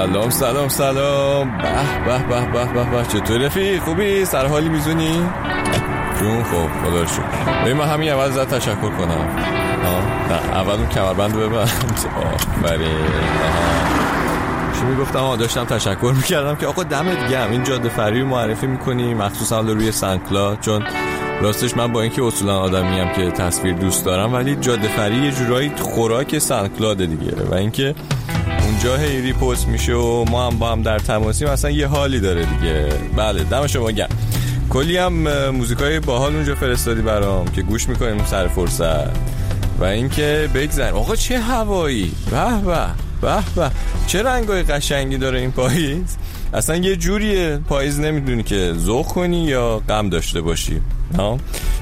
سلام سلام سلام. به به به به به به. چطور رفیق؟ خوبی؟ سر حالی میزونی جون خب خدا شد ببین من همین اول زد تشکر کنم. نه اول اون کمربند ببند. آفرین. چی می‌گفتم؟ آه داشتم تشکر می‌کردم که آقا دمت گم این جاده فری معرفی می‌کنی؟ مخصوصا روی سنکلا چون راستش من با اینکه اصولا آدمیم که تصویر دوست دارم ولی جاده فری یه جورایی خوراک سنکلاده دیگه. و اینکه اونجا هی پست میشه و ما هم با هم در تماسیم. اصلا یه حالی داره دیگه. بله دم شما گم کلی هم موزیکای باحال اونجا فرستادی برام که گوش می‌کنیم سر فرصت. و اینکه بگذر آقا چه هوایی؟ به به به به. چه رنگای قشنگی داره این پاییز؟ اصلا یه جوریه. پاییز نمی‌دونی که ذوق کنی یا غم داشته باشی. ها؟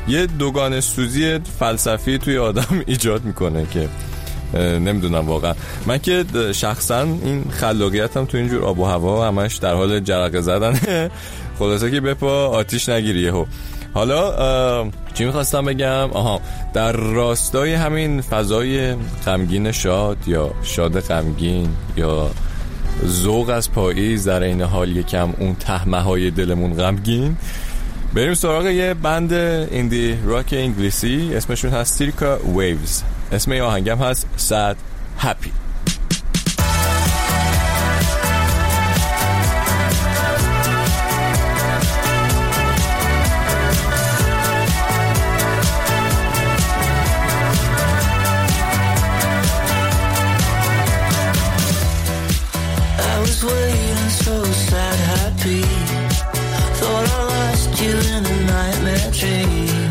یه دوگان سوزی فلسفی توی آدم ایجاد می‌کنه که نمی‌دونم واقعا. من که شخصا این خلاقیتم تو اینجور آب و هوا همش در حال جرقه زدن. خلاصه که بپا آتیش نگیری یهو حالا چی می‌خواستم بگم؟ آها در راستای همین فضای غمگین شاد یا شاد غمگین یا ذوق از پاییز در این حال یکم اون ته‌مه‌های دلمون غمگین بریم سراغ یه بند indie rock انگلیسی. اسمشون هست Circa Waves اسم آهنگم هست ساد هپی. you in a nightmare dream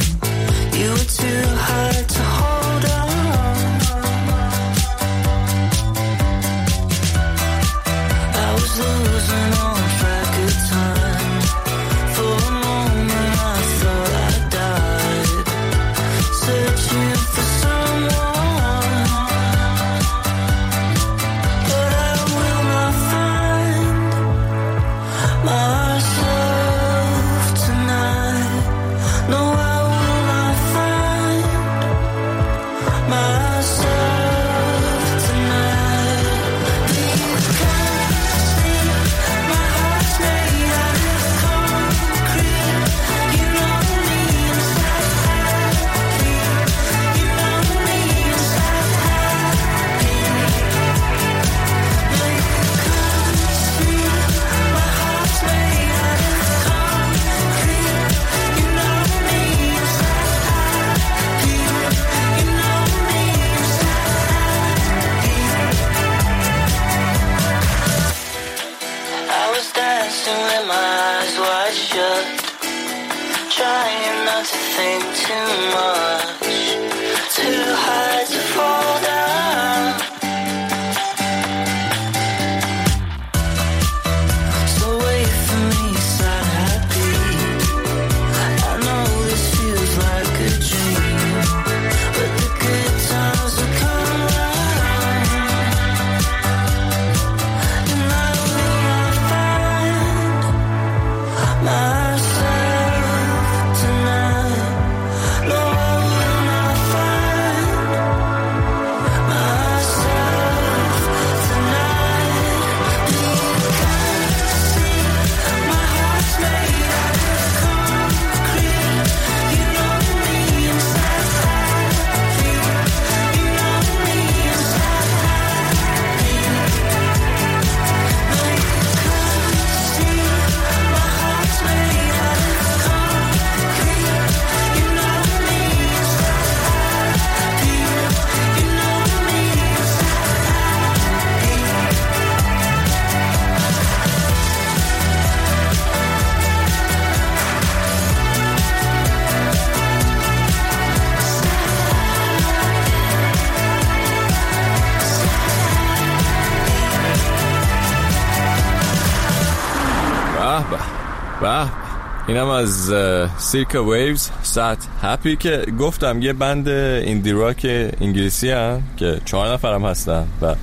اینم از Circa Waves، Sad Happy که گفتم یه بند indie rock انگلیسی هم که چهار نفرم هستن و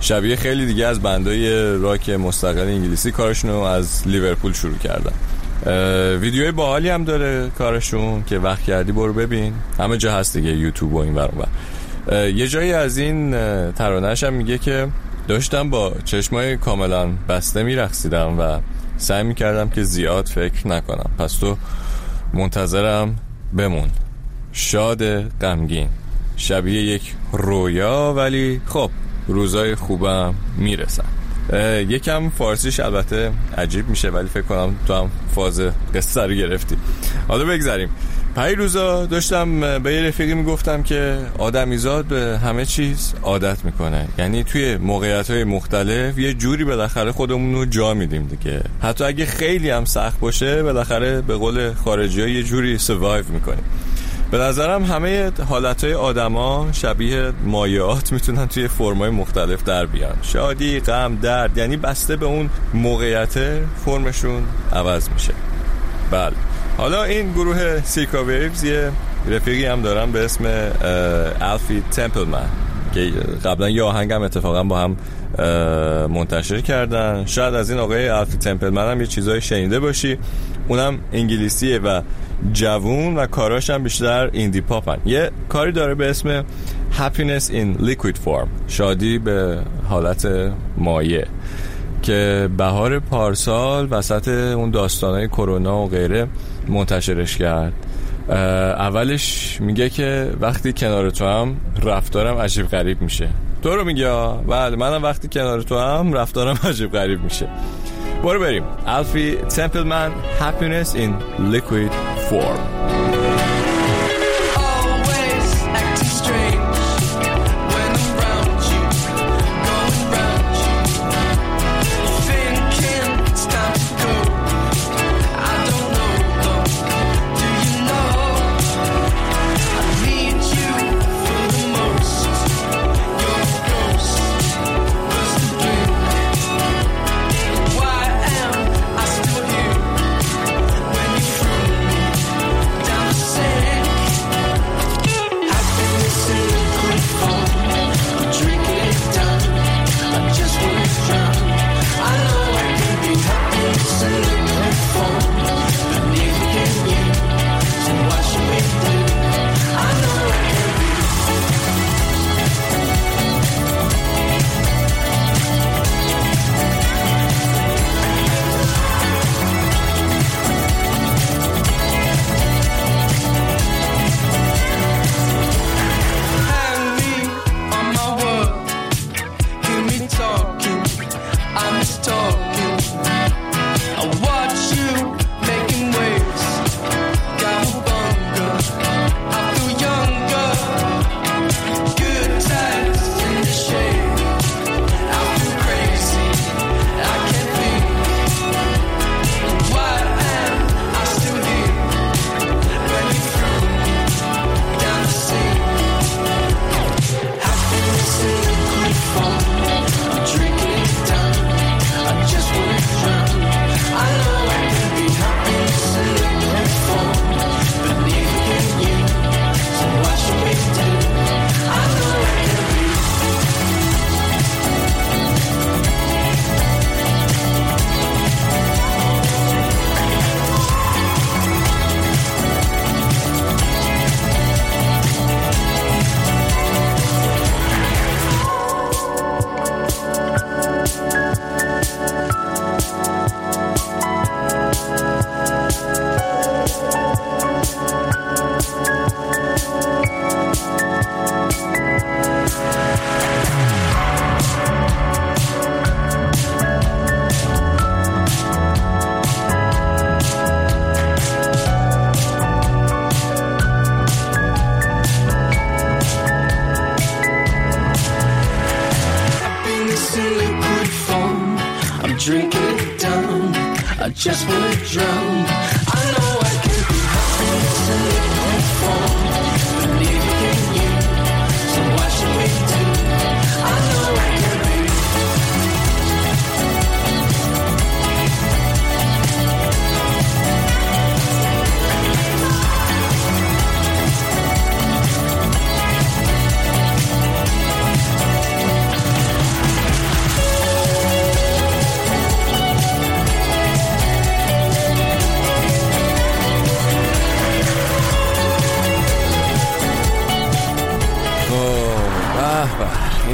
شبیه خیلی دیگه از band های راک مستقل انگلیسی کارشون از لیورپول شروع کردن. ویدیوی باحالی هم داره کارشون که وقت کردی برو ببین. همه جا هست دیگه یوتیوب و این برون یه جایی از این ترانهش هم میگه که داشتم با چشمای کاملا بسته میرقصیدم و سعی می‌کردم که زیاد فکر نکنم. پس تو منتظرم بمون. شاد غمگین. شبیه یک رویا ولی خب روزای خوبم می‌رسن. یکم فارسیش البته عجیب میشه ولی فکر کنم تو هم فاز قصه رو گرفتی. حالا بگذاریم پری روزا داشتم به یه رفیقی می‌گفتم که آدمیزاد به همه چیز عادت می‌کنه. یعنی توی موقعیت های مختلف یه جوری بالاخره خودمون رو جا میدیم دیگه. حتی اگه خیلی هم سخت باشه بالاخره به قول خارجی یه جوری سوایو می‌کنیم. به نظرم همه حالت های آدما شبیه مایعات می‌تونن توی فرمای مختلف در بیان. شادی، غم، درد یعنی بسته به اون موقعیت فرمشون عوض میشه. بله. حالا این گروه سیکا ویوز یه رفیقی هم دارم به اسم الفی تمپلمن که قبلا یه آهنگم اتفاقا با هم منتشر کردن. شاید از این آقای الفی تمپلمن هم یه چیزای شنیده باشی. اونم انگلیسیه و جوون و کاراش هم بیشتر ایندی پاپن یه کاری داره به اسم Happiness in Liquid Form شادی به حالت مایه که بهار پارسال وسط اون داستانهای کرونا و غیره منتشرش کرد. اولش میگه که وقتی کنار تو هم رفتارم عجیب غریب میشه. تو رو میگه بله منم وقتی کنار تو هم رفتارم عجیب غریب میشه. برو بریم. الفی تمپلمن Happiness in Liquid Form.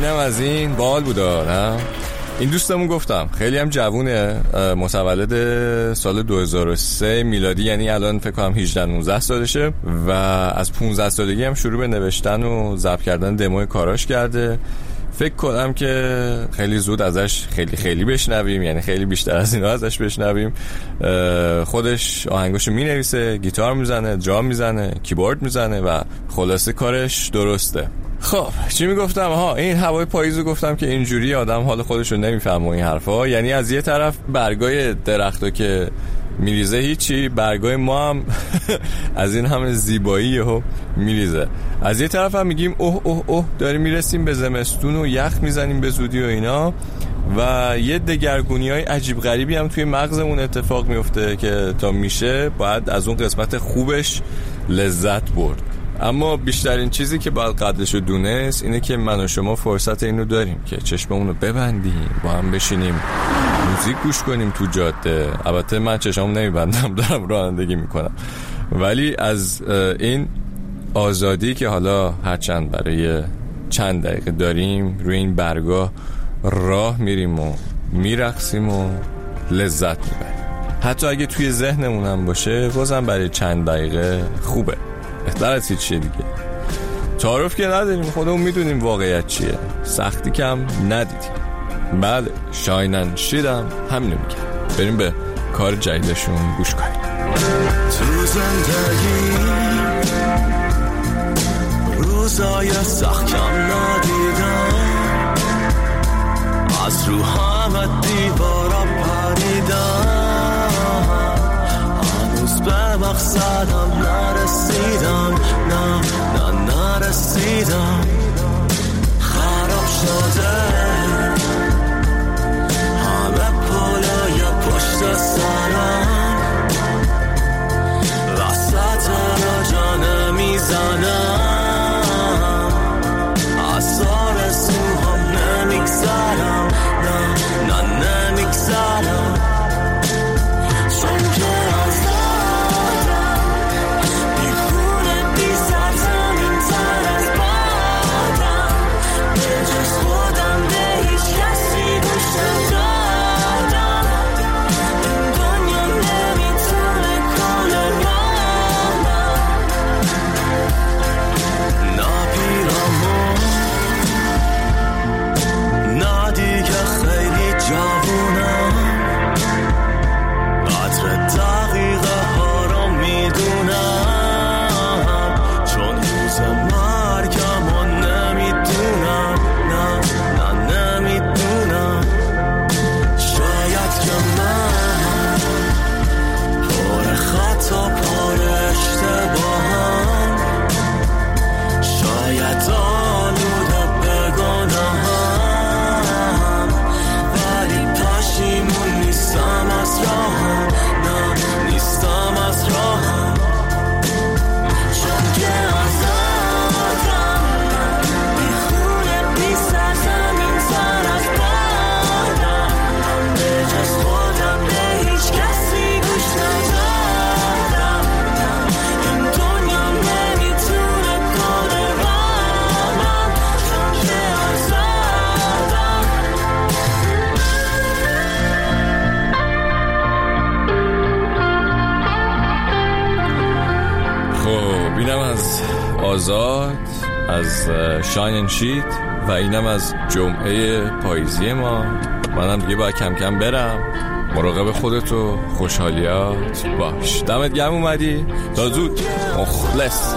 از این بال بودا نه؟ این دوستمون گفتم خیلی هم جوونه متولد سال 2003 میلادی یعنی الان فکر کنم 18 19 سالشه و از 15 سالگی هم شروع به نوشتن و ضبط کردن دمو کاراش کرده. فکر کنم که خیلی زود ازش خیلی خیلی بشنویم یعنی خیلی بیشتر از اینا ازش بشنویم. خودش آهنگاشو می نویسه گیتار می‌زنه درام می‌زنه کیبورد می‌زنه و خلاصه کارش درسته. خب چی می‌گفتم؟ ها این هوای پاییزو گفتم که اینجوری آدم حال خودش رو نمی‌فهمه این حرفا. یعنی از یه طرف برگای درختو که میریزه هیچی برگای ما هم از این همه زیبایی ها میریزه. از یه طرف هم میگیم اوه اوه اوه داریم می‌رسیم به زمستون و یخ می‌زنیم به زودی و اینا. و یه دگرگونی های عجیب غریبی هم توی مغزمون اتفاق میفته که تا میشه باید از اون قسمت خوبش لذت برد. اما بیشترین چیزی که باید قدرش رو دونست اینه که من و شما فرصت اینو داریم که چشممون رو ببندیم با هم بشینیم موزیک گوش کنیم تو جاده. البته من چشمم نمیبندم دارم رانندگی می‌کنم. ولی از این آزادی که حالا هرچند برای چند دقیقه داریم روی این برگاه راه میریم و میرقصیم و لذت می‌بریم. حتی اگه توی ذهنمون هم باشه بازم برای چند دقیقه خوبه. از هیچ دیگه. تعارف که نداریم خودمون می‌دونیم واقعیت چیه. سختی کم ندیدیم. بله شاینن شیدم همینو میگم بریم به کار جدیدشون گوش کنیم. تو زندگی روزای سخت کم آزاد از شاین شیت و اینم از جمعه پاییزی ما. منم دیگه باید کم کم برم. مراقب خودت و خوشحالیات باش. دمت گرم اومدی. تا زود. مخلص.